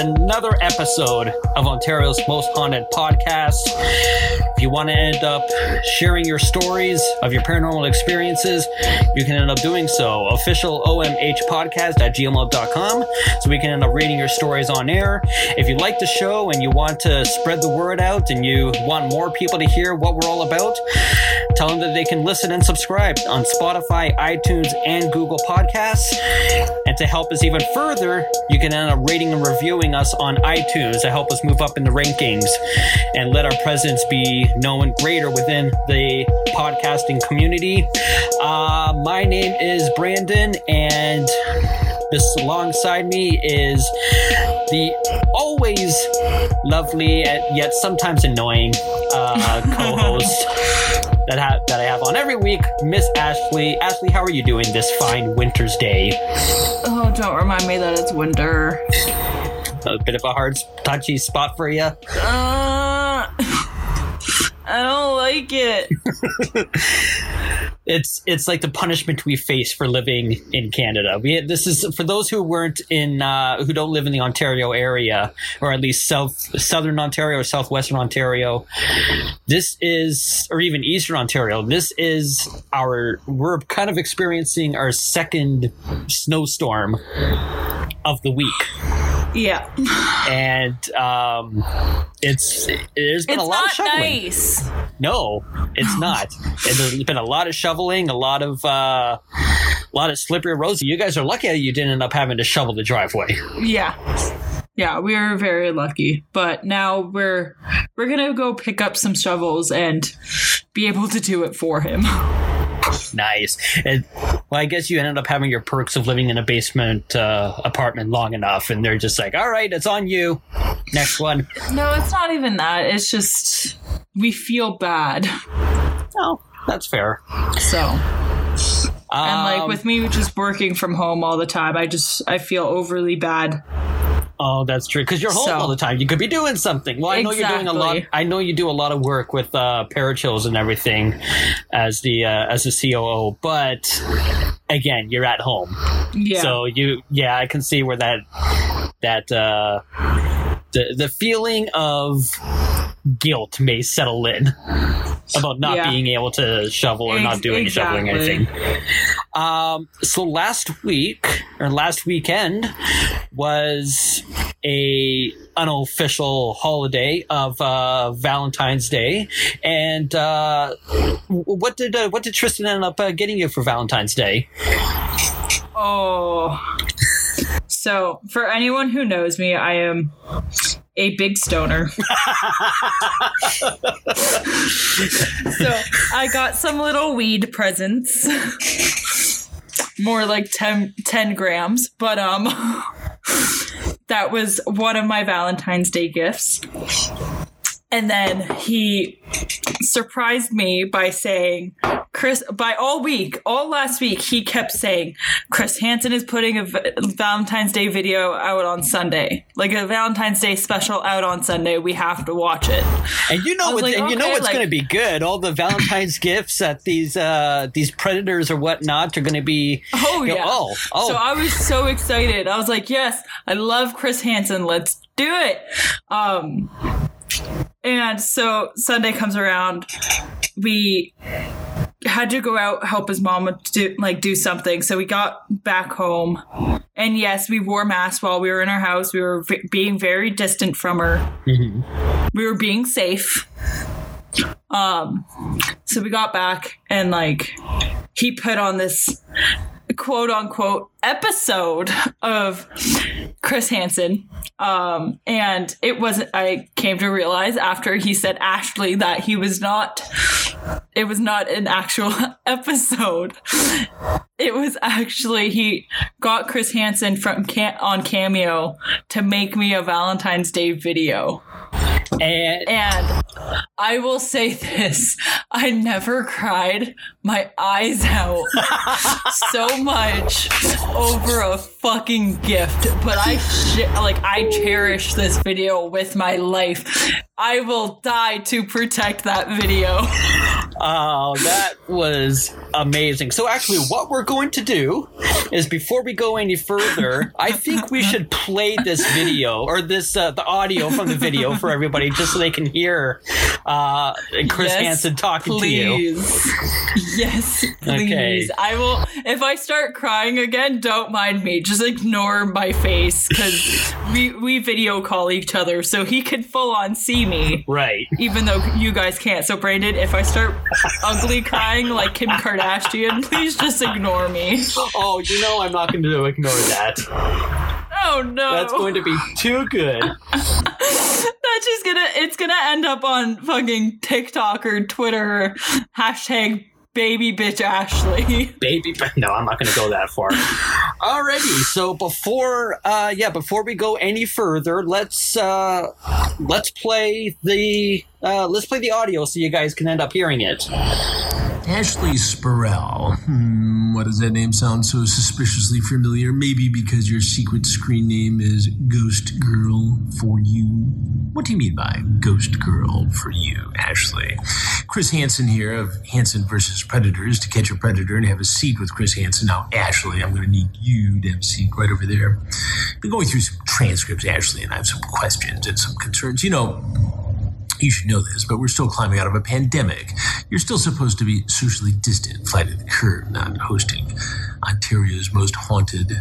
Another episode of Ontario's Most Haunted Podcast. If you want to end up sharing your stories of your paranormal experiences, you can end up doing so. Official OMH podcast at gmail.com so we can end up reading your stories on air. If you like the show and you want to spread the word out and you want more people to hear what we're all about, tell them that they can listen and subscribe on Spotify, iTunes, and Google Podcasts. And to help us even further, you can end up rating and reviewing us on iTunes to help us move up in the rankings and let our presence be known greater within the podcasting community. Uh, my name is Brandon, and this alongside me is the always lovely and yet sometimes annoying uh, co-host that ha- that I have on every week, Miss Ashley. Ashley, how are you doing this fine winter's day? Oh, don't remind me that it's winter. A bit of a hard, touchy spot for you. Uh, I don't like it. it's it's like the punishment we face for living in Canada. We this is for those who weren't in uh, who don't live in the Ontario area or at least south southern Ontario or southwestern Ontario. This is or even eastern Ontario. This is our we're kind of experiencing our second snowstorm of the week. Yeah. And um, it's there's been It's a lot of shoveling. nice. No, it's not. And there's been a lot of shoveling, a lot of uh, a lot of slippery roads. You guys are lucky that you didn't end up having to shovel the driveway. Yeah. Yeah, we were very lucky. But now we're we're gonna go pick up some shovels and be able to do it for him. Nice. And, well, I guess you ended up having your perks of living in a basement uh, apartment long enough, and they're just like, "All right, it's on you." Next one. No, it's not even that. It's just we feel bad. Oh, that's fair. So and like Um, with me just working from home all the time, I just I feel overly bad. Oh, that's true. Because you're home So- all the time. You could be doing something. Well, I know you're doing a lot. I know you do a lot of work with uh, Parachills and everything as the uh, as the COO. But again, you're at home, Yeah. so you yeah, I can see where that that uh, the the feeling of guilt may settle in about not Yeah. being able to shovel or not Ex- doing shoveling exactly. anything. Um, so last week or last weekend was a unofficial holiday of uh, Valentine's Day, and uh, what did uh, what did Tristan end up uh, getting you for Valentine's Day? Oh. So, for anyone who knows me, I am a big stoner. so, I got some little weed presents. More like 10, 10 grams, but um that was one of my Valentine's Day gifts. And then he surprised me by saying, Chris, by all week, all last week, he kept saying, Chris Hansen is putting a Valentine's Day video out on Sunday. Like a Valentine's Day special out on Sunday. We have to watch it. And you know, what, like, and you know what's like- going to be good. All the Valentine's gifts that these uh, these predators or whatnot are going to be. Oh, you know, yeah. oh, oh. So I was so excited. I was like, yes, I love Chris Hansen. Let's do it. Um, and so Sunday comes around. We had to go out help his mom do like do something. So we got back home, and yes, we wore masks while we were in our house. We were v- being very distant from her. We were being safe. Um, so we got back, and like he put on this quote unquote episode of Chris Hansen. Um, and it wasn't, I came to realize after he said Ashley that he was not, it was not an actual episode. It was actually, he got Chris Hansen from on Cameo to make me a Valentine's Day video. And And I will say this I never cried my eyes out so much over a fucking gift, but I sh- like I cherish this video with my life. I will die to protect that video. Oh, that was amazing. So actually, what we're going to do is before we go any further, I think we should play this video or this uh, the audio from the video for everybody, just so they can hear uh, Chris Yes, Hansen talking to you. Please. Yes, please. Okay. I will. If I start crying again, don't mind me. Just ignore my face because we we video call each other, so he can full on see me, Right. even though you guys can't. So Brandon, if I start ugly crying like Kim Kardashian, please just ignore me. Oh, you know I'm not going to ignore that. Oh no, That's going to be too good. That's just gonna. It's gonna end up on fucking TikTok or Twitter. Hashtag baby bitch Ashley. baby no i'm not going to go that far alrighty so before uh yeah before we go any further let's uh let's play the uh let's play the audio so you guys can end up hearing it Ashley Spurrell. Hmm, why does that name sound so suspiciously familiar? Maybe because your secret screen name is Ghost Girl for You. What do you mean by Ghost Girl for You, Ashley? Chris Hansen here of Hansen versus Predators to catch a predator and have a seat with Chris Hansen. Now, Ashley, I'm going to need you to have a seat right over there. Been going through some transcripts, Ashley, and I have some questions and some concerns. You know, you should know this, but we're still climbing out of a pandemic. You're still supposed to be socially distant, flight of the curve, not hosting Ontario's most haunted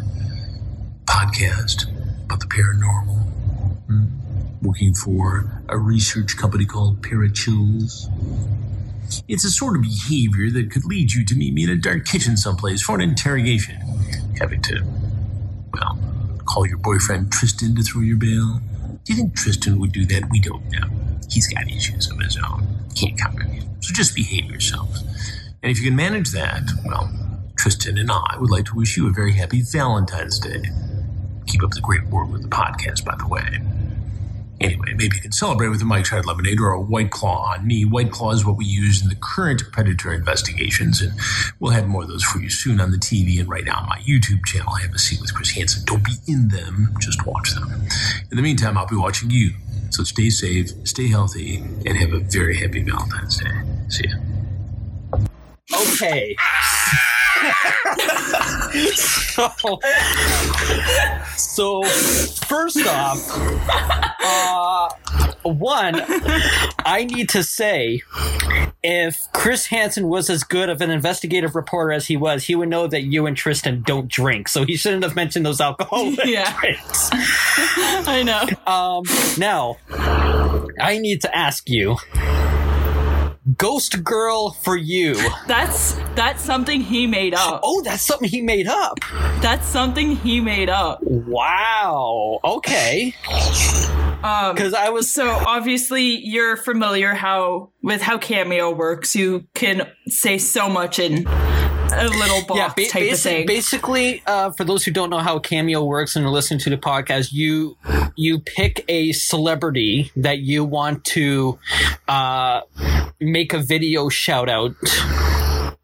podcast about the paranormal. Hmm. Working for a research company called Parachills. It's a sort of behavior that could lead you to meet me in a dark kitchen someplace for an interrogation. Having to, well, call your boyfriend Tristan to throw your bail. Do you think Tristan would do that? We don't know. He's got issues of his own. Can't count you. So just behave yourself. And if you can manage that, well, Tristan and I would like to wish you a very happy Valentine's Day. Keep up the great work with the podcast, by the way. Anyway, maybe you can celebrate with a Mike's Hard Lemonade or a White Claw on me. White Claw is what we use in the current Predator investigations, and we'll have more of those for you soon on the TV and right now on my YouTube channel. I have a seat with Chris Hansen. Don't be in them, just watch them. In the meantime, I'll be watching you. So stay safe, stay healthy, and have a very happy Valentine's Day. See ya. okay so, so first off uh one i need to say if Chris Hansen was as good of an investigative reporter as he was, he would know that you and Tristan don't drink, so he shouldn't have mentioned those alcoholic Yeah. drinks. I know. Um, now, I need to ask you, Ghost Girl for you. That's that's something he made up. Oh, that's something he made up. That's something he made up. Wow. Okay. Um, Because I was so obviously you're familiar how with how Cameo works. You can say so much in a little box yeah, ba- type of thing. basically, uh, for those who don't know how Cameo works and are listening to the podcast, you you pick a celebrity that you want to uh, make a video shout out.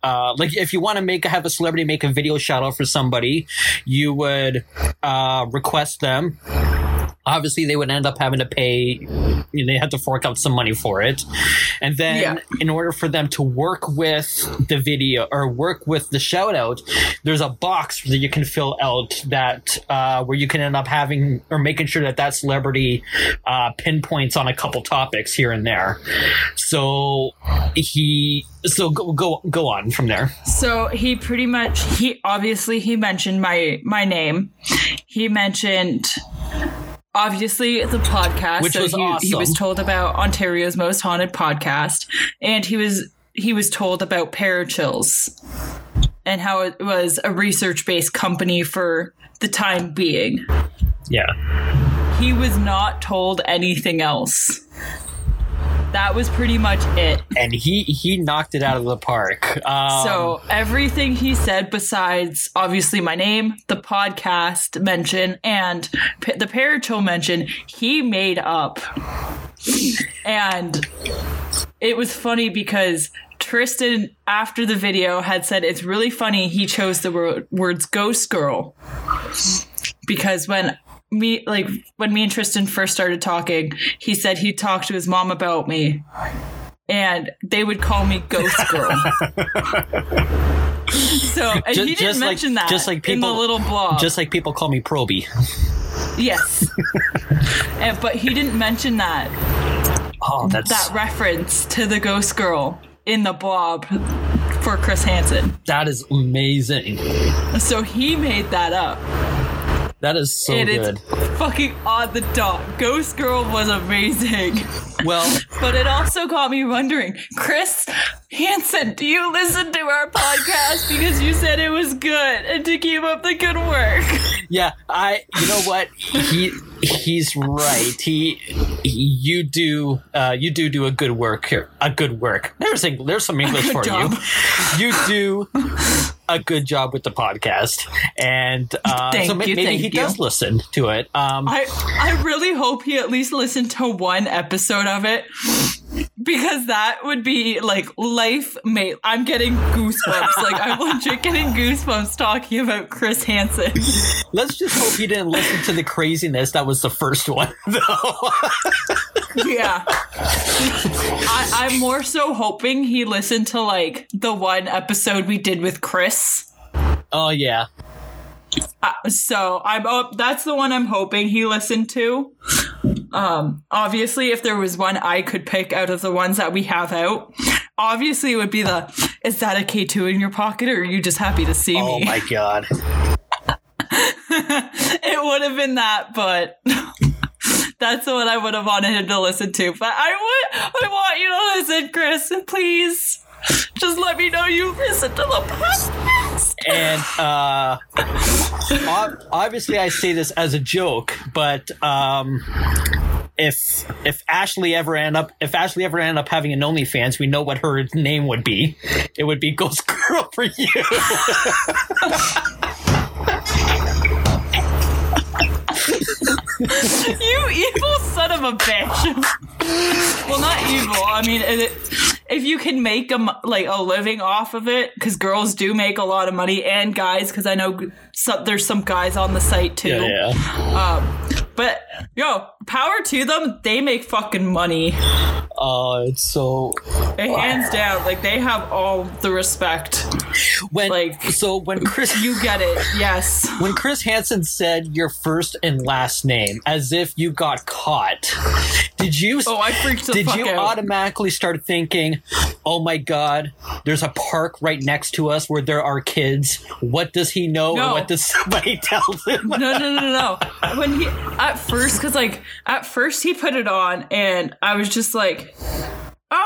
Uh, like if you want to make have a celebrity make a video shout out for somebody, you would uh, request them. Obviously, they would end up having to pay. You know, they had to fork out some money for it, and then Yeah. in order for them to work with the video or work with the shout out, there's a box that you can fill out that uh, where you can end up having or making sure that that celebrity uh, pinpoints on a couple topics here and there. So he so go go go on from there. So he pretty much he obviously he mentioned my my name. He mentioned obviously the podcast, Which so was he, he was told about Ontario's most haunted podcast, and he was he was told about Parachills and how it was a research based company for the time being. Yeah. He was not told anything else. That was pretty much it. and he he knocked it out of the park. Um, So everything he said, besides obviously my name, the podcast mention, and p- the Parachill mention, he made up. and it was funny because Tristan, after the video, had said it's really funny he chose the wor- words "ghost girl" because when me like when me and Tristan first started talking, he said he talked to his mom about me and they would call me Ghost Girl. So and Ju- he didn't just like- mention that just like people, in the little blog. Just like people call me Proby. yes. and, but he didn't mention that Oh, that's that reference to the ghost girl in the blob for Chris Hansen. that is amazing. So he made that up. That is so and good. it's fucking on the dot. Ghost Girl was amazing. Well, But it also got me wondering, Chris Hansen, do you listen to our podcast because you said it was good and to keep up the good work? yeah, I. You know what? He he's right. He, he you do uh, you do do a good work here. A good work. There's a, there's some English for job. you. You do a good job with the podcast, and uh, so ma- you, maybe he you. does listen to it. Um, I I really hope he at least listened to one episode of it. Because that would be like life mate. I'm getting goosebumps. like I'm legit getting goosebumps talking about Chris Hansen. let's just hope he didn't listen to the craziness that was the first one, though. Yeah. I, I'm more so hoping he listened to like the one episode we did with Chris. oh yeah, Uh, so I'm oh, that's the one I'm hoping he listened to. Um, obviously, if there was one I could pick out of the ones that we have out, obviously it would be the is that a K2 in your pocket or are you just happy to see oh me? Oh my god. it would have been that, but that's what I would have wanted him to listen to. But I would, I want you to listen, Chris. And please, just let me know you listen to the podcast. and uh, obviously I say this as a joke, but um, if if Ashley ever end up if Ashley ever end up having an OnlyFans, we know what her name would be. It would be Ghost Girl for you. You evil son of a bitch. well, not evil. I mean, it, if you can make a like a living off of it, because girls do make a lot of money, and guys, because I know some, there's some guys on the site too. yeah. Um, but yo, power to them. They make fucking money, Oh, it's so hands down. Like they have all the respect. when Like- so when Chris You get it. Yes. when Chris Hansen said your first and last name as if you got caught. Did you Oh, I freaked the Did fuck you out. automatically start thinking, "Oh my god, there's a park right next to us where there are kids. What does he know? No. What does somebody tell him?" no, no, no, no, no. When he at first, because like at first he put it on, and I was just like,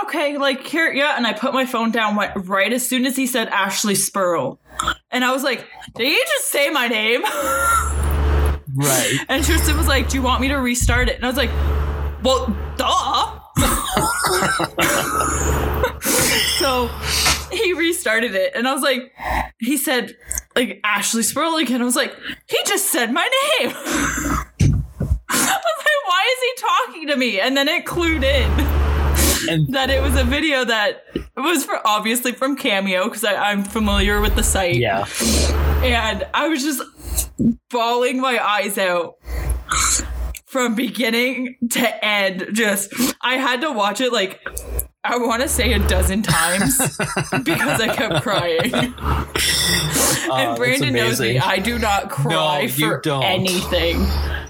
okay, like here, yeah. And I put my phone down right, right as soon as he said Ashley Spurrell, and I was like, did he just say my name? right. And Tristan was like, do you want me to restart it? And I was like, well, duh. so he restarted it, and I was like, he said, like Ashley Spurrell again. I was like, he just said my name. I was like, why is he talking to me? And then it clued in And that it was a video that was for obviously from Cameo because I'm familiar with the site. yeah, And I was just bawling my eyes out from beginning to end. Just, I had to watch it like, I want to say a dozen times because I kept crying. Oh, and Brandon knows me. I do not cry No, for anything.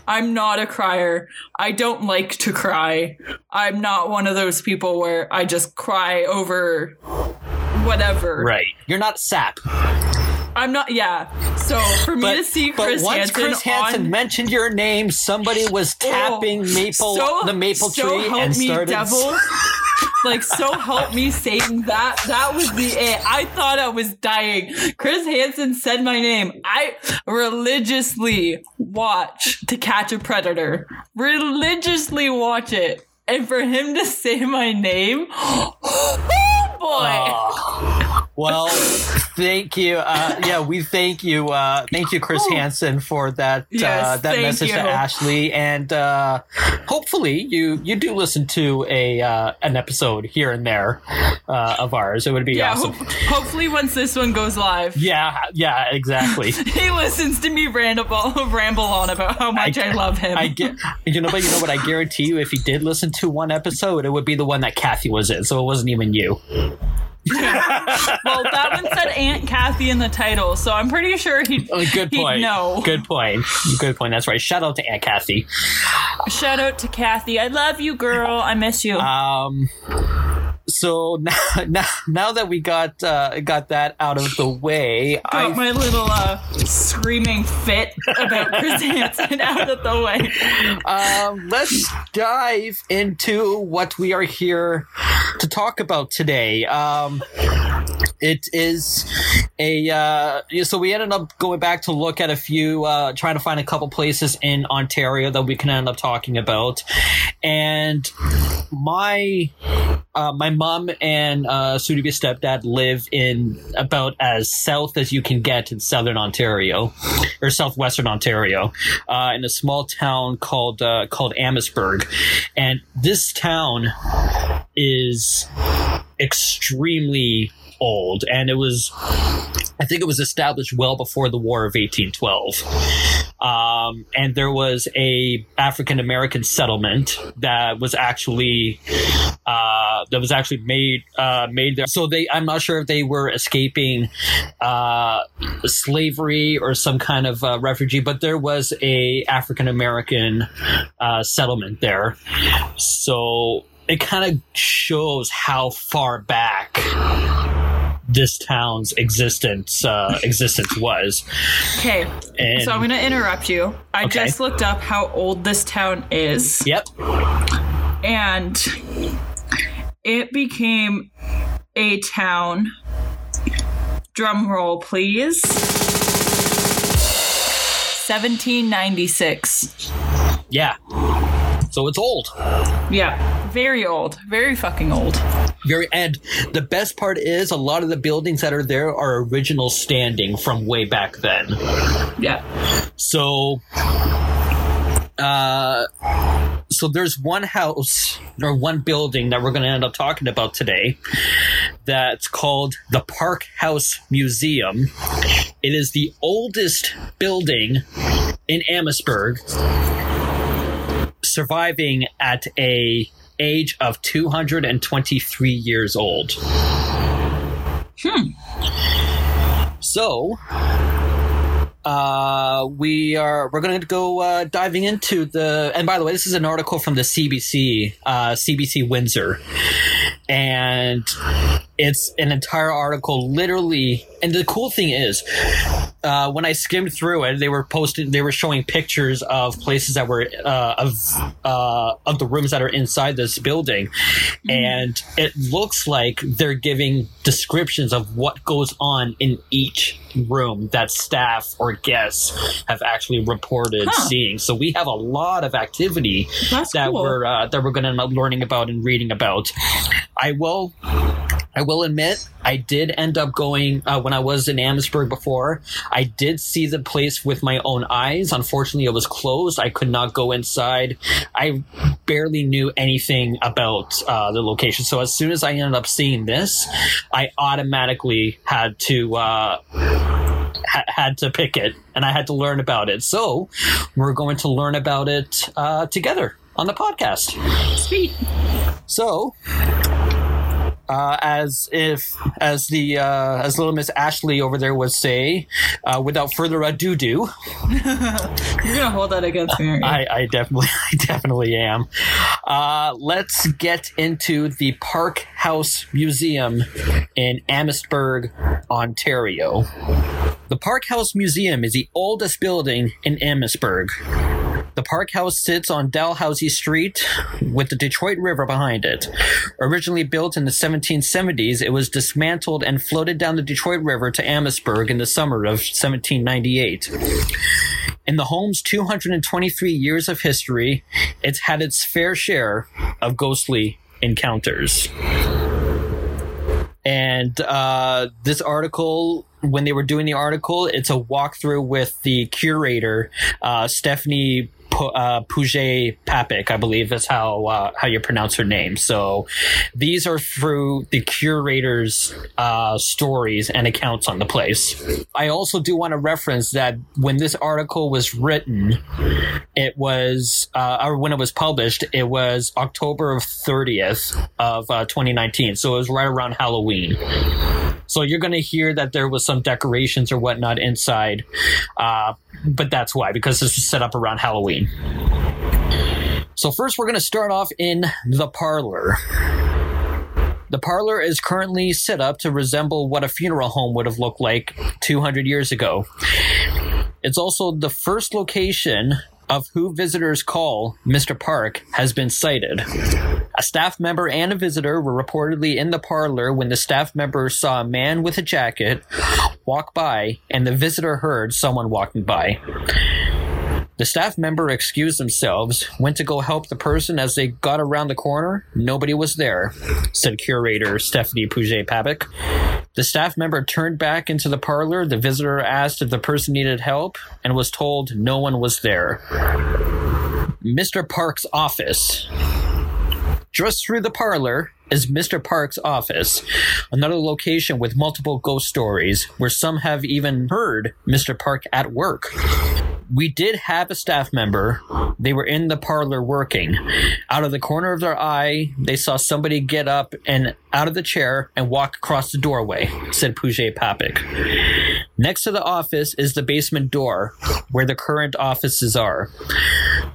I'm not a crier. I don't like to cry. I'm not one of those people where I just cry over whatever. right. You're not sap. I'm not. Yeah. So for me But, to see but Chris once Hansen Chris Hansen on mentioned your name, somebody was oh, tapping maple so- the maple so tree help and me, started. devil. like so help me Satan. That that was the it. I thought I was dying. Chris Hansen said my name. I religiously watch To Catch a Predator. Religiously watch it. And for him to say my name, oh boy. Oh. Well, thank you. Uh, yeah, we thank you. Uh, thank you, Chris Hansen, for that uh, that message you. to Ashley, and uh, hopefully you you do listen to a uh, an episode here and there uh, of ours. It would be yeah, awesome. ho- hopefully once this one goes live. Yeah, yeah, exactly. He listens to me ramble, ramble on about how much I, love him. I get you know, but you know what? I guarantee you, if he did listen to one episode, it would be the one that Kathy was in. So it wasn't even you. Well, that one said Aunt Kathy in the title, so I'm pretty sure he'd, Oh, good he'd point. know. Good point. Good point. That's right. Shout out to Aunt Kathy. Shout out to Kathy. I love you, girl. I miss you. Um. So now, now, now that we got uh, got that out of the way, I. Got I my little uh, screaming fit about Chris Hansen out of the way. um, let's dive into what we are here to talk about today. Um, it is a uh, so we ended up going back to look at a few, uh, trying to find a couple places in Ontario that we can end up talking about, and my uh, my mom and uh, soon stepdad live in about as south as you can get in southern Ontario or southwestern Ontario, uh, in a small town called uh, called Amherstburg, and this town is extremely old, and it was I think it was established well before the War of 1812. Um, and there was a African American settlement that was actually uh, that was actually made uh, made there. So they, I'm not sure if they were escaping uh, slavery or some kind of uh, refugee, but there was a African American uh, settlement there. So it kind of shows how far back this town's existence uh, existence was. Okay, And so I'm going to interrupt you. I Okay. just looked up how old this town is, yep, and it became a town. Drum roll, please. 1796. yeah. So it's old. Yeah, very old. Very fucking old. Very and the best part is a lot of the buildings that are there are original standing from way back then. Yeah. So uh so there's one house or one building that we're going to end up talking about today that's called the Park House Museum. It is the oldest building in Amherstburg surviving at a age of 223 years old. Hmm. So, uh, we are we're going to go uh, diving into the. And by the way, this is an article from the CBC, uh, CBC Windsor, and it's an entire article, literally. And the cool thing is, uh, when I skimmed through it, they were posted. They were showing pictures of places that were uh, of uh, of the rooms that are inside this building, and it looks like they're giving descriptions of what goes on in each room that staff or guests have actually reported Huh. seeing. So we have a lot of activity That's that cool. we're uh, that we're going to end up learning about and reading about. I will. I will admit, I did end up going uh, when I was in Amherstburg before. I did see the place with my own eyes. Unfortunately, it was closed. I could not go inside. I barely knew anything about uh, the location. So as soon as I ended up seeing this, I automatically had to uh, ha- had to pick it, and I had to learn about it. So we're going to learn about it uh, together on the podcast. Sweet. So, uh, as if as the uh, as little Miss Ashley over there would say, uh, without further ado, do You're gonna hold that against me? I, I definitely I definitely am. Uh, let's get into the Park House Museum in Amherstburg, Ontario. The Park House Museum is the oldest building in Amherstburg. The Park House sits on Dalhousie Street with the Detroit River behind it. Originally built in the 1770s, it was dismantled and floated down the Detroit River to Amherstburg in the summer of 1798. In the home's 223 years of history, it's had its fair share of ghostly encounters. And uh, this article, when they were doing the article, it's a walkthrough with the curator, uh, Stephanie uh, Pouget-Papak, I believe is how uh, how you pronounce her name. So these are through the curator's uh, stories and accounts on the place. I also do want to reference that when this article was written, it was uh, or when it was published, it was October of 30th of uh, 2019. So it was right around Halloween. So you're going to hear that there was some decorations or whatnot inside, but that's why because this was set up around Halloween. So first, we're going to start off in the parlor. The parlor is currently set up to resemble what a funeral home would have looked like 200 years ago. It's also the first location of who visitors call Mr. Park has been cited. A staff member and a visitor were reportedly in the parlor when the staff member saw a man with a jacket walk by and the visitor heard someone walking by. The staff member excused themselves, went to go help the person as they got around the corner. Nobody was there, said curator Stephanie Pouget-Papak. The staff member turned back into the parlor. The visitor asked if the person needed help and was told no one was there. Mr. Park's office. Just through the parlor is Mr. Park's office, another location with multiple ghost stories, where some have even heard Mr. Park at work. We did have a staff member. They were in the parlor working. Out of the corner of their eye, they saw somebody get up and out of the chair and walk across the doorway, said Pouget-Papak. Next to the office is the basement door, where the current offices are.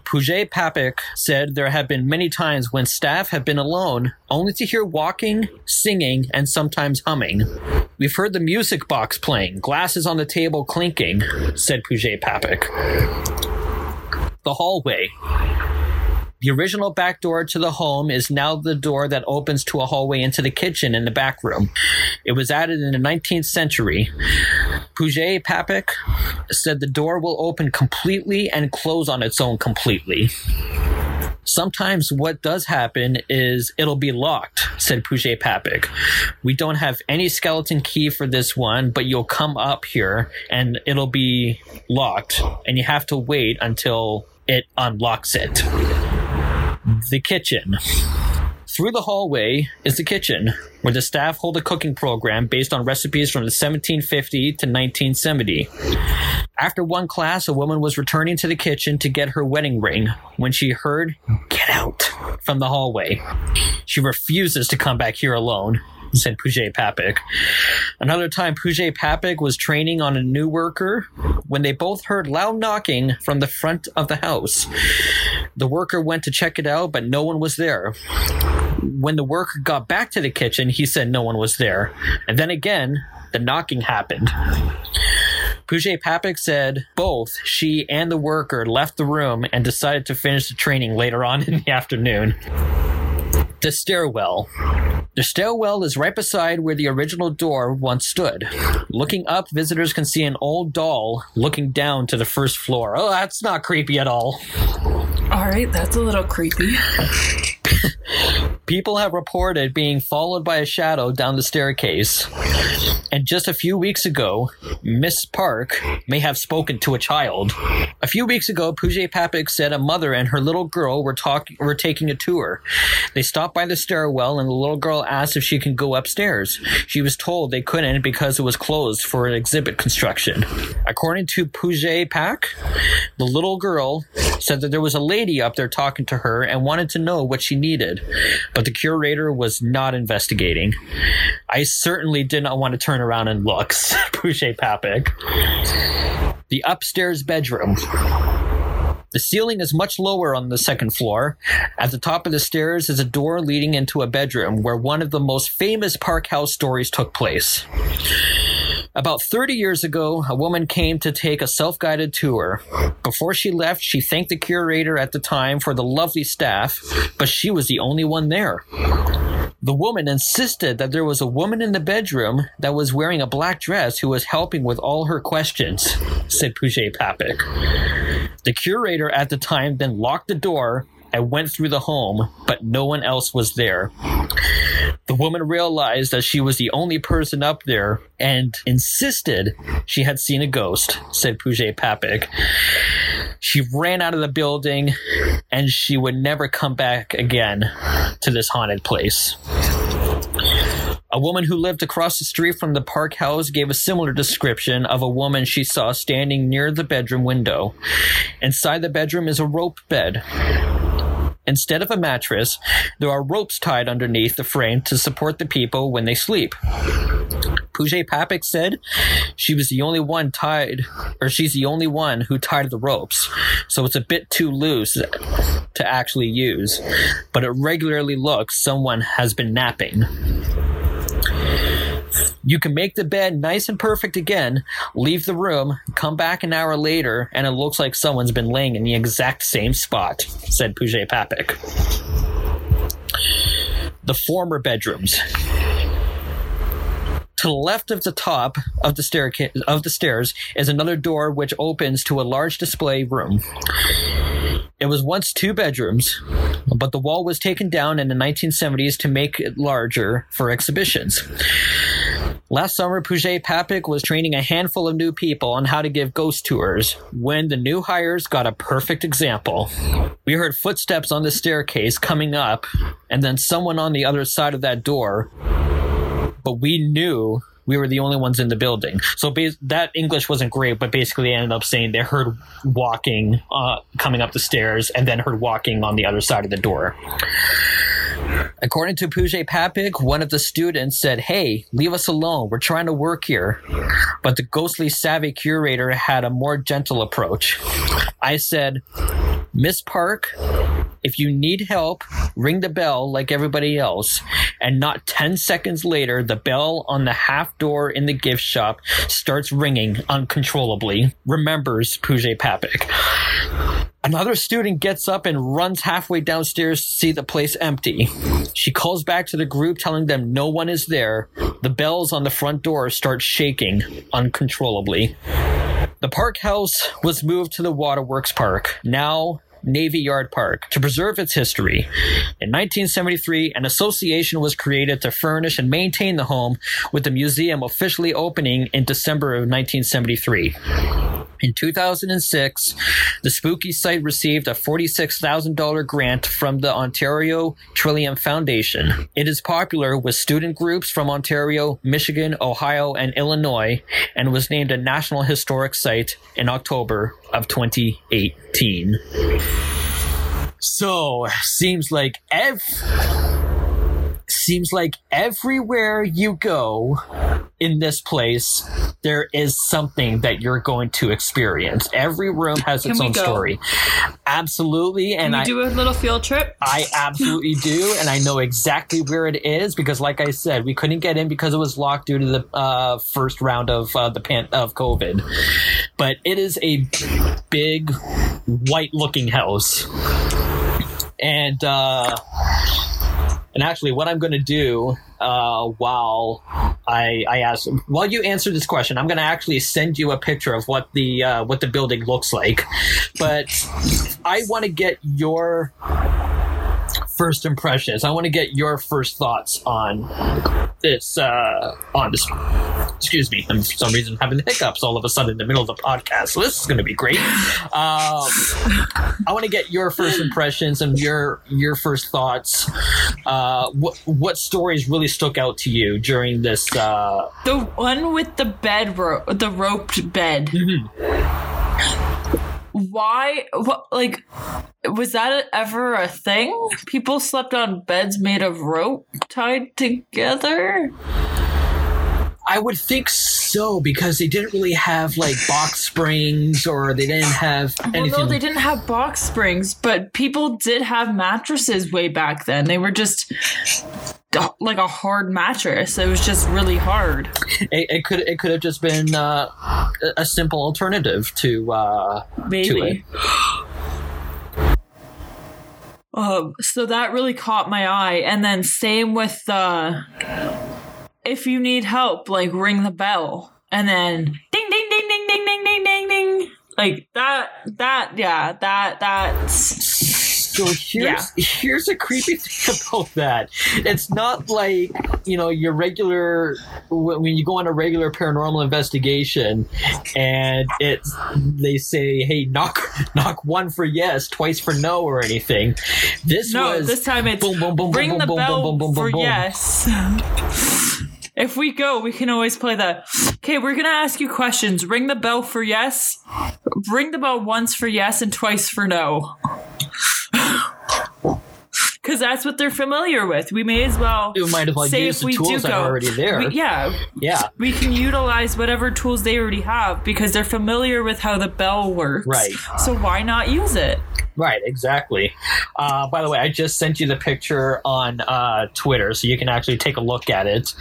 Pouget-Papak said there have been many times when staff have been alone, only to hear walking, singing, and sometimes humming. We've heard the music box playing, glasses on the table clinking, said Pouget-Papak. The hallway. The original back door to the home is now the door that opens to a hallway into the kitchen in the back room. It was added in the 19th century. Pouget-Papak said the door will open completely and close on its own completely. Sometimes what does happen is it'll be locked, said Pouget-Papak. We don't have any skeleton key for this one, but you'll come up here and it'll be locked, and you have to wait until it unlocks it. The kitchen. Through the hallway is the kitchen, where the staff hold a cooking program based on recipes from the 1750 to 1970. After one class, a woman was returning to the kitchen to get her wedding ring when she heard, Get out, from the hallway. She refuses to come back here alone, said Pouget-Papak. Another time, Pouget-Papak was training on a new worker when they both heard loud knocking from the front of the house. The worker went to check it out, but no one was there. When the worker got back to the kitchen, he said no one was there. And then again, the knocking happened. Pouget-Papak said both she and the worker left the room and decided to finish the training later on in the afternoon. The stairwell. The stairwell is right beside where the original door once stood. Looking up, visitors can see an old doll looking down to the first floor. Oh, that's not creepy at all. All right, that's a little creepy. People have reported being followed by a shadow down the staircase. And just a few weeks ago, Miss Park may have spoken to a child. A few weeks ago, Pouget-Papak said a mother and her little girl were talking were taking a tour. They stopped by the stairwell and the little girl asked if she can go upstairs. She was told they couldn't because it was closed for an exhibit construction. According to Puget Pak, the little girl said that there was a lady up there talking to her and wanted to know what she needed, but the curator was not investigating. I certainly did not want to turn around and look, Pouget-Papak. The upstairs bedroom. The ceiling is much lower on the second floor. At the top of the stairs is a door leading into a bedroom where one of the most famous Park House stories took place. About 30 years ago, a woman came to take a self guided tour. Before she left, she thanked the curator at the time for the lovely staff, but she was the only one there. The woman insisted that there was a woman in the bedroom that was wearing a black dress who was helping with all her questions, said Pouget-Papak. The curator at the time then locked the door and went through the home, but no one else was there. The woman realized that she was the only person up there and insisted she had seen a ghost, said Pouget-Papak. She ran out of the building and she would never come back again to this haunted place. A woman who lived across the street from the park house gave a similar description of a woman she saw standing near the bedroom window. Inside the bedroom is a rope bed. Instead of a mattress, there are ropes tied underneath the frame to support the people when they sleep. Pouget-Papak said she was the only one tied, or she's the only one who tied the ropes, so it's a bit too loose to actually use, but it regularly looks someone has been napping. You can make the bed nice and perfect again, leave the room, come back an hour later, and it looks like someone's been laying in the exact same spot, said Pouget-Papak. The former bedrooms. To the left of the top of the of the stairs is another door which opens to a large display room. It was once two bedrooms, but the wall was taken down in the 1970s to make it larger for exhibitions. Last summer, Pouget-Papak was training a handful of new people on how to give ghost tours when the new hires got a perfect example. We heard footsteps on the staircase coming up, and then someone on the other side of that door, but we knew we were the only ones in the building. So bas- that English wasn't great, but basically they ended up saying they heard walking uh, coming up the stairs and then heard walking on the other side of the door. According to Pouget-Papak, one of the students said, Hey, leave us alone. We're trying to work here. But the ghostly savvy curator had a more gentle approach. I said, Miss Park, if you need help, ring the bell like everybody else. And not 10 seconds later, the bell on the half door in the gift shop starts ringing uncontrollably. Remembers Pouget-Papak. Another student gets up and runs halfway downstairs to see the place empty. She calls back to the group telling them no one is there. The bells on the front door start shaking uncontrollably. The park house was moved to the Waterworks Park, now Navy Yard Park, to preserve its history. In 1973, an association was created to furnish and maintain the home, with the museum officially opening in December of 1973. In 2006, the spooky site received a $46,000 grant from the Ontario Trillium Foundation. It is popular with student groups from Ontario, Michigan, Ohio, and Illinois, and was named a National Historic Site in October of 2018. So, seems like ev seems like everywhere you go in this place, there is something that you're going to experience. Every room has its own go? story. Absolutely. And I, do a little field trip? I absolutely do, and I know exactly where it is because, like I said, we couldn't get in because it was locked due to the uh, first round of uh, the pan- of COVID. But it is a big, white-looking house, and uh, and actually, what I'm going to do uh, while I I ask while you answer this question, I'm going to actually send you a picture of what the uh, what the building looks like. But I want to get your first impressions. I want to get your first thoughts on this. Uh, on this. Excuse me. I'm for some reason having hiccups all of a sudden in the middle of the podcast. So this is going to be great. Um, I want to get your first impressions and your your first thoughts. Uh, what what stories really stuck out to you during this? Uh, The one with the bed ro- the roped bed. Why? What? Like, was that ever a thing? People slept on beds made of rope tied together. I would think so because they didn't really have like box springs or they didn't have Well, anything. no, they didn't have box springs, but people did have mattresses way back then. They were just like a hard mattress. It was just really hard. it, it could it could have just been uh, a- simple alternative to uh, to it. Maybe. Um, so that really caught my eye, and then same with the if you need help, like ring the bell, and then ding ding ding ding ding ding ding ding ding, like that that yeah that that's So here's here's a creepy thing about that. It's not like you know your regular when you go on a regular paranormal investigation, and it's they say, "Hey, knock knock one for yes, twice for no," or anything. This No, was this time it's boom, boom, boom, ring boom, the boom, bell boom, boom, boom, for boom. yes. If we go, we can always play the. Okay, we're gonna ask you questions. Ring the bell for yes. Ring the bell once for yes and twice for no. Because that's what they're familiar with. We may as well. You might as well say use if the we do tools that go, are already there. we- yeah, Yeah, we can utilize whatever tools they already have because they're familiar with how the bell works. Right. So why not use it? Right, exactly. Uh, by the way, I just sent you the picture on uh, Twitter, so you can actually take a look at it.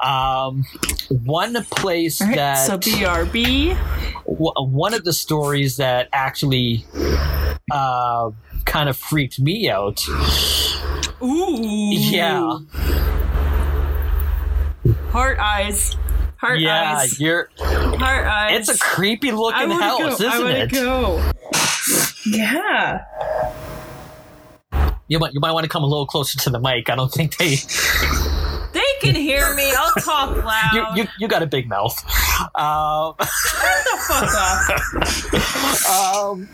Um, one place right, that so BRB. w- one of the stories that actually uh, kind of freaked me out. Ooh. Yeah, Heart eyes. Heart eyes yeah, eyes. you're. Heart eyes. It's a creepy looking house, go. Isn't wanna it? go. Yeah. You might you might want to come a little closer to the mic. I don't think they. They can hear me. I'll talk loud. You you, you got a big mouth. Um, Shut the fuck up. um,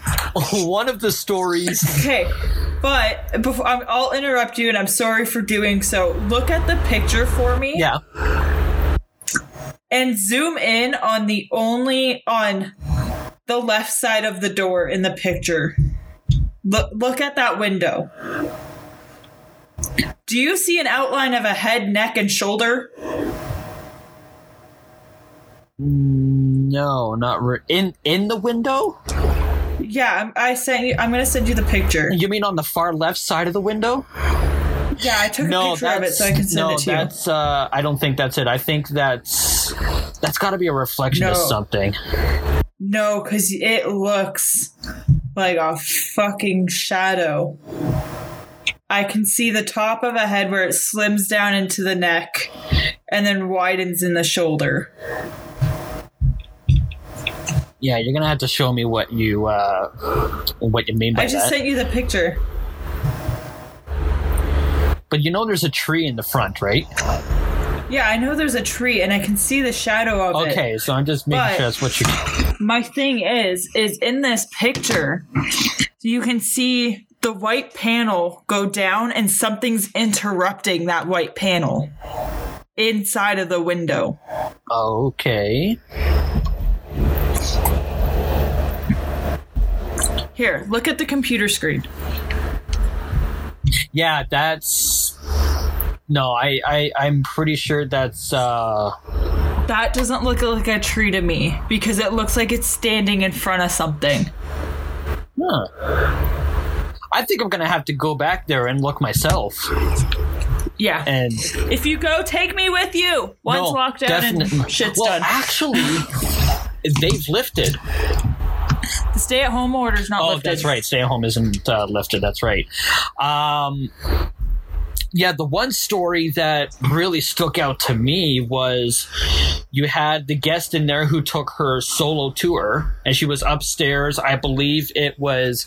one of the stories. Okay, but before I'm, I'll interrupt you, and I'm sorry for doing so. Look at the picture for me. Yeah. and zoom in on the only on the left side of the door in the picture. Look look at that window. Do you see an outline of a head, neck, and shoulder? No, not re- in in the window. Yeah, I'm- sent you. I'm gonna send you the picture. You mean on the far left side of the window? Yeah, I took a picture of it so I can send no, it to you. No, that's. Uh, I don't think that's it. I think that's that's got to be a reflection of something. No, because it looks like a fucking shadow. I can see the top of a head where it slims down into the neck and then widens in the shoulder. Yeah, you're gonna have to show me what you uh, what you mean by that. I just that. sent you the picture. but you know, there's a tree in the front, right? Yeah, I know there's a tree and I can see the shadow of it. Okay, so I'm just making But- sure that's what you. My thing is, is in this picture, you can see the white panel go down and something's interrupting that white panel inside of the window. Okay. Here, look at the computer screen. Yeah, that's. No, I, I I'm pretty sure that's. uh That doesn't look like a tree to me because it looks like it's standing in front of something. Huh. I think I'm gonna have to go back there and look myself. Yeah. And If you go, take me with you. Once no, lockdown definitely- and shit's well, done. actually, they've lifted. The stay-at-home order's not Oh, lifted. that's right. Stay at home isn't uh, lifted. That's right. Um, yeah, the one story that really stuck out to me was you had the guest in there who took her solo tour, and she was upstairs. I believe it was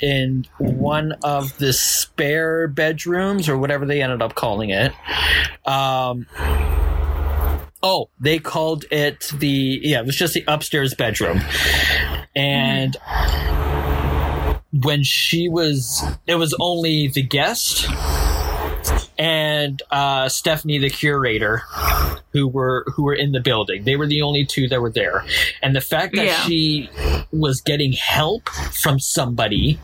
in one of the spare bedrooms or whatever they ended up calling it. Um, oh, they called it the yeah, it was just the upstairs bedroom, and when she was it was only the guest and uh, Stephanie the curator who were who were in the building. They were the only two that were there. And the fact that Yeah. she was getting help from somebody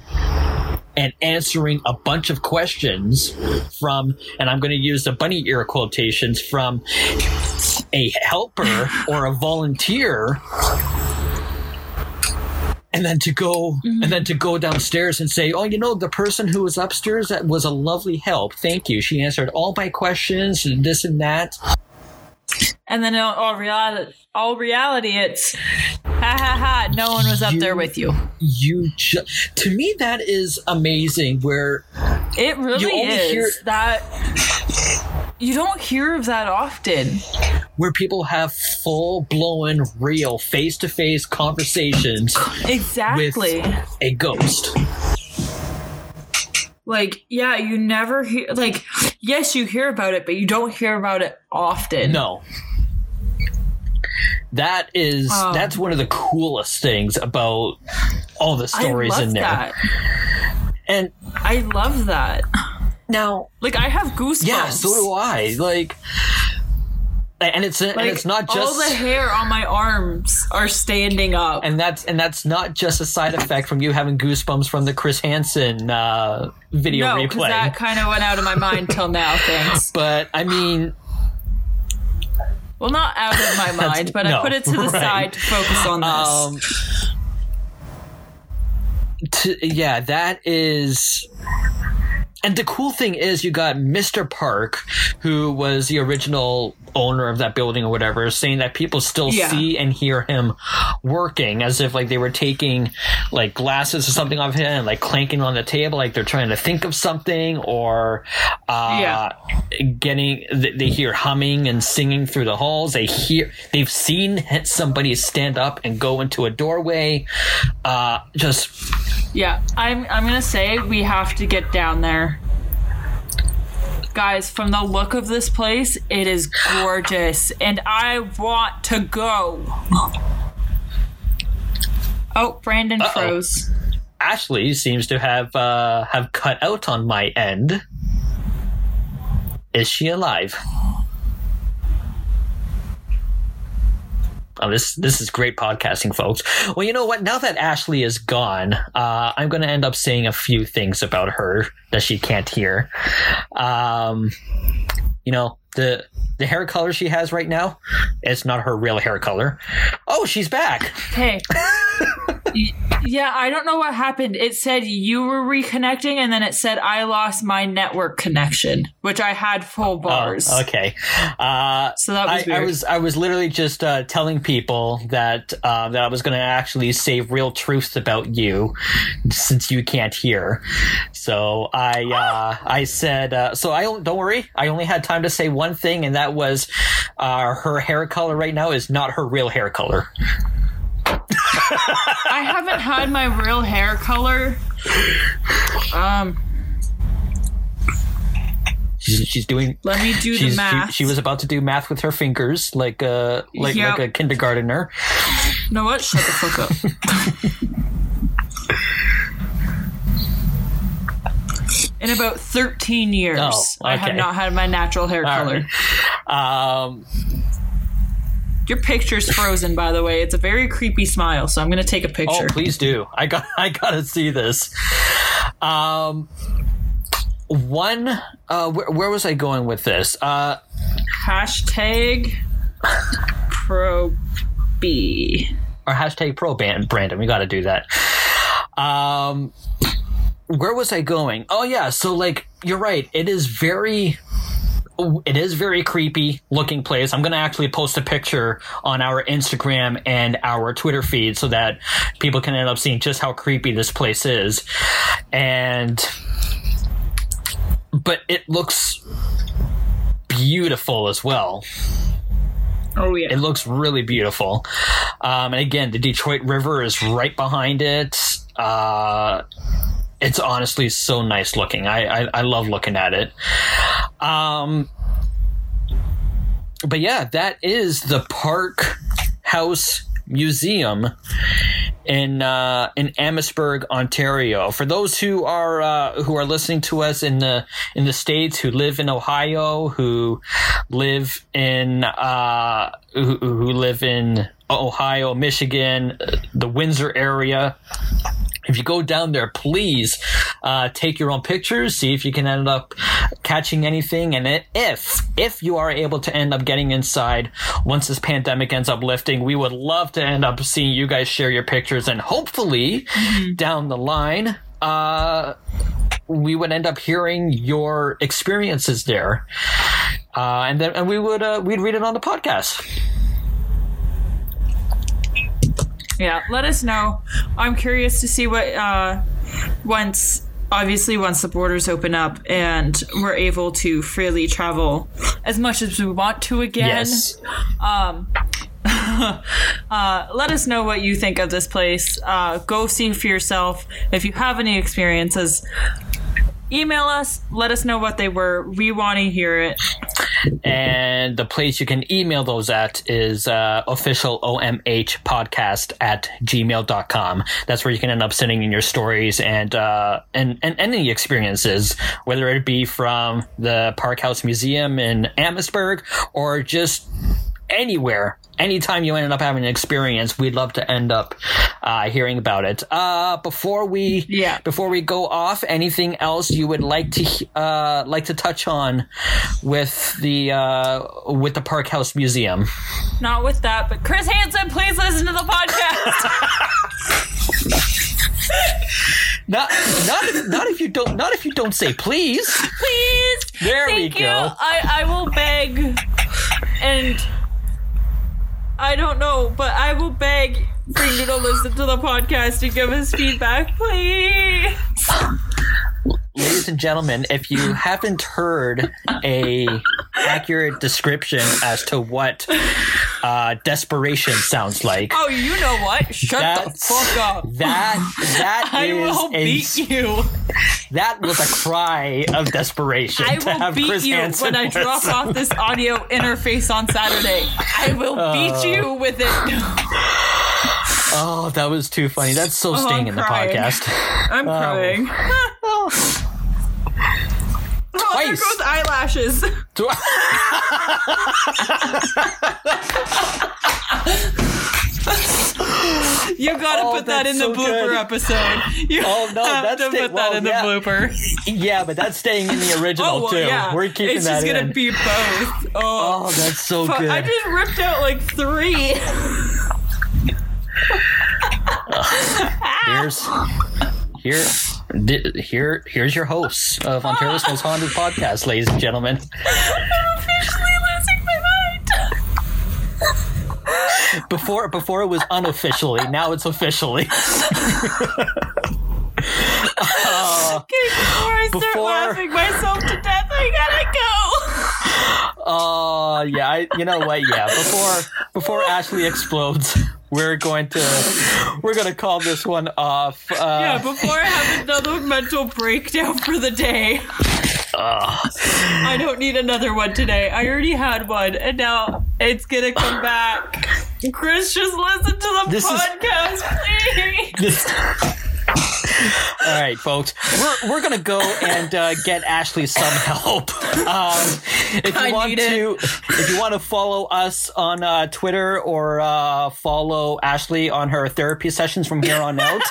and answering a bunch of questions from and I'm going to use the bunny ear quotations from a helper or a volunteer and then to go and mm-hmm. then to go downstairs and say oh you know the person who was upstairs that was a lovely help thank you she answered all my questions and this and that And then all, all reality, all reality, it's ha ha ha. No one was up there with you. you ju- to me that is amazing where It really You only is hear- that. You don't hear of that often. where people have full blown real face to face conversations Exactly. a ghost like yeah, you never hear like yes, you hear about it, but you don't hear about it often. No. That is Oh. that's one of the coolest things about all the stories I love in there. that. And I love that. Now Like I have goosebumps. Yeah, so do I. Like, and it's and it's not just all the hair on my arms are standing up. and that's and that's not just a side effect from you having goosebumps from the Chris Hansen uh, video no, replay. that kind of went out of my mind till now. Thanks. but I mean, Well, not out of my mind, but no, I put it to the right. side to focus on this. um, to, yeah, that is. And the cool thing is, you got Mr. Park, who was the original owner of that building or whatever, saying that people still Yeah. see and hear him working as if like they were taking like glasses or something off him and like clanking on the table, like they're trying to think of something or uh, Yeah. getting, they hear humming and singing through the halls. They hear, they've seen somebody stand up and go into a doorway. Uh, just yeah, I'm. I'm gonna say we have to get down there, guys. From the look of this place, it is gorgeous, and I want to go. Oh, Brandon Uh-oh. froze. Ashley seems to have uh, have cut out on my end. Is she alive? Oh, this this is great podcasting, folks. Well, you know what? Now that Ashley is gone, uh, I'm going to end up saying a few things about her that she can't hear. Um, you know the the hair color she has right now, it's not her real hair color. Oh, she's back. Hey. Yeah, I don't know what happened. It said you were reconnecting, and then it said I lost my network connection, which I had full bars. Oh, okay. Uh, So that was I, I was I was literally just uh, telling people that uh, that I was going to actually say real truths about you, since you can't hear. So I uh, I said uh, so I don't don't worry. I only had time to say one thing, and that was uh, her hair color right now is not her real hair color. I haven't had my real hair color. Um, She's, she's doing. let me do the She's, she, math. she was about to do math with her fingers, like a like Yep. like a kindergartner. You know what? Shut the fuck up. In about 13 years, Oh, I have not had my natural hair All color. right. Um, Your picture's frozen, by the way. It's a very creepy smile, so I'm going to take a picture. Oh, picture. please do. I got I got to see this. Um one uh where, where was I going with this? Uh Hashtag pro B. or hashtag pro band Brandon, we got to do that. Um where was I going? Oh yeah, so like you're right. It is very it is very creepy looking place. I'm going to actually post a picture on our Instagram and our Twitter feed so that people can end up seeing just how creepy this place is. And but it looks beautiful as well. Oh, yeah. It looks really beautiful. Um, and again, the Detroit River is right behind it. Uh, it's honestly so nice looking. I, I, I love looking at it. Um, but yeah, that is the Park House Museum in uh, in Amherstburg, Ontario. For those who are uh, who are listening to us in the in the states, who live in Ohio, who live in uh, who, who live in Ohio, Michigan, uh, the Windsor area. If you go down there, please uh, take your own pictures. See if you can end up catching anything. And if if you are able to end up getting inside once this pandemic ends up lifting, we would love to end up seeing you guys share your pictures. And hopefully, down the line, uh, we would end up hearing your experiences there, uh, and then and we would uh, we'd read it on the podcast. Yeah, let us know. I'm curious to see what uh once obviously once the borders open up and we're able to freely travel as much as we want to again. Yes. Uh, let us know what you think of this place. Uh, go see for yourself if you have any experiences. email us. Let us know what they were. We want to hear it. And the place you can email those at is uh, official OMH podcast at gmail.com. That's where you can end up sending in your stories and, uh, and, and any experiences, whether it be from the Park House Museum in Amherstburg or just anywhere anytime you ended up having an experience we'd love to end up uh, hearing about it uh, before we Yeah. before we go off anything else you would like to uh, like to touch on with the uh, with the park house museum Not with that, but Chris Hansen, please listen to the podcast. not not if, not if you don't not if you don't say please please. There we Thank you. go. I, I will beg and I don't know, but I will beg for you to listen to the podcast and give us feedback, please. Ladies and gentlemen, if you haven't heard a accurate description as to what uh, desperation sounds like, Oh, you know what? Shut the fuck up. that that I is will a- beat you. that was a cry of desperation. I will beat Chris you Hansen when I drop listen. off this audio interface on Saturday. I will beat Uh. you with it. Oh, that was too funny. That's so Oh, staying in the podcast. I'm crying. Oh, there goes eyelashes. Do You gotta Oh, put that in the so blooper good. episode. You Oh, no, have that's to the- put well, that in yeah. the blooper. yeah, but that's staying in the oh, original Oh, well, too. yeah. We're keeping it's that just gonna be both. Oh, oh, that's so fuck, good. I just ripped out like three. here's here di- here here's your host of Ontario's Most Haunted Podcast, ladies and gentlemen. I'm officially losing my mind. Before before it was unofficially, now it's officially. Okay, before I start Before- laughing myself to death, I gotta go. Uh yeah, I, you know what? Yeah, before before Ashley explodes, we're going to we're gonna call this one off. Uh, Yeah, before I have another mental breakdown for the day. I don't need another one today. I already had one, and now it's gonna come back. Chris, just listen to the This is- podcast, please. This- All right, folks, we're, we're gonna go and uh, get Ashley some help. Um, if you I want need it. to, if you want to follow us on uh, Twitter or uh, follow Ashley on her therapy sessions from here on out,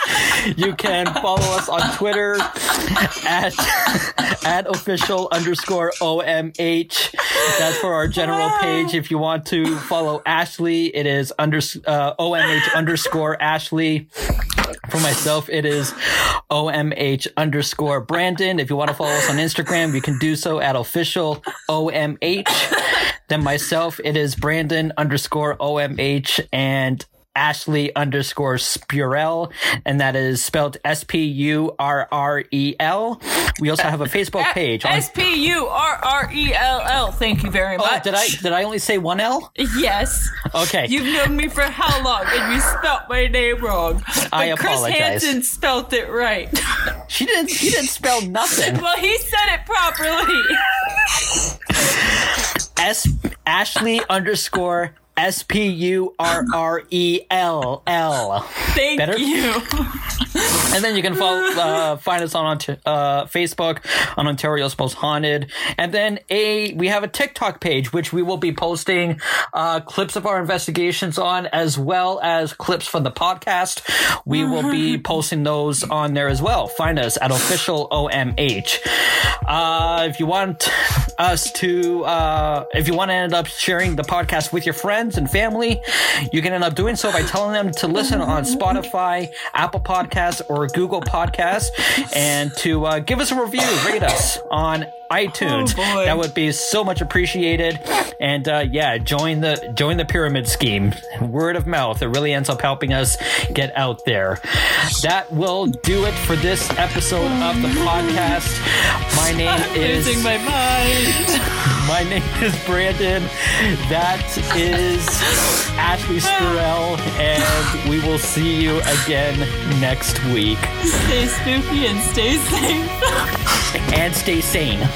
you can follow us on Twitter at at official underscore omh. That's for our general page. If you want to follow Ashley, it is under uh, omh underscore Ashley. For myself, it is OMH underscore Brandon. If you want to follow us on Instagram, you can do so at official OMH. Then myself, it is Brandon underscore OMH and Ashley underscore Spurrell, and that is spelled S P U R R E L. We also have a Facebook page. S P U R R E L L. Thank you very oh, much. did I did I only say one L? Yes. Okay. You've known me for how long, and you spelt my name wrong. But I Chris apologize. Hansen spelt it right. she didn't. She didn't spell nothing. well, he said it properly. S Ashley underscore S P U R R E L L. Thank Better? you. And then you can follow, uh, find us on uh, Facebook on Ontario's Most Haunted. And then a we have a TikTok page which we will be posting uh, clips of our investigations on, as well as clips from the podcast. We will be posting those on there as well. Find us at official OMH. Uh, if you want us to, uh, if you want to end up sharing the podcast with your friends and family, you can end up doing so by telling them to listen on Spotify, Apple Podcasts, or Google Podcasts, and to uh, give us a review, rate us on iTunes. Oh, that would be so much appreciated. And uh, yeah, join the join the pyramid scheme. Word of mouth. It really ends up helping us get out there. That will do it for this episode of the podcast. My name I'm is losing my mind. My name is Brandon. That is Ashley Spurrell, and we will see you again next week. Stay spooky and stay safe. And stay sane.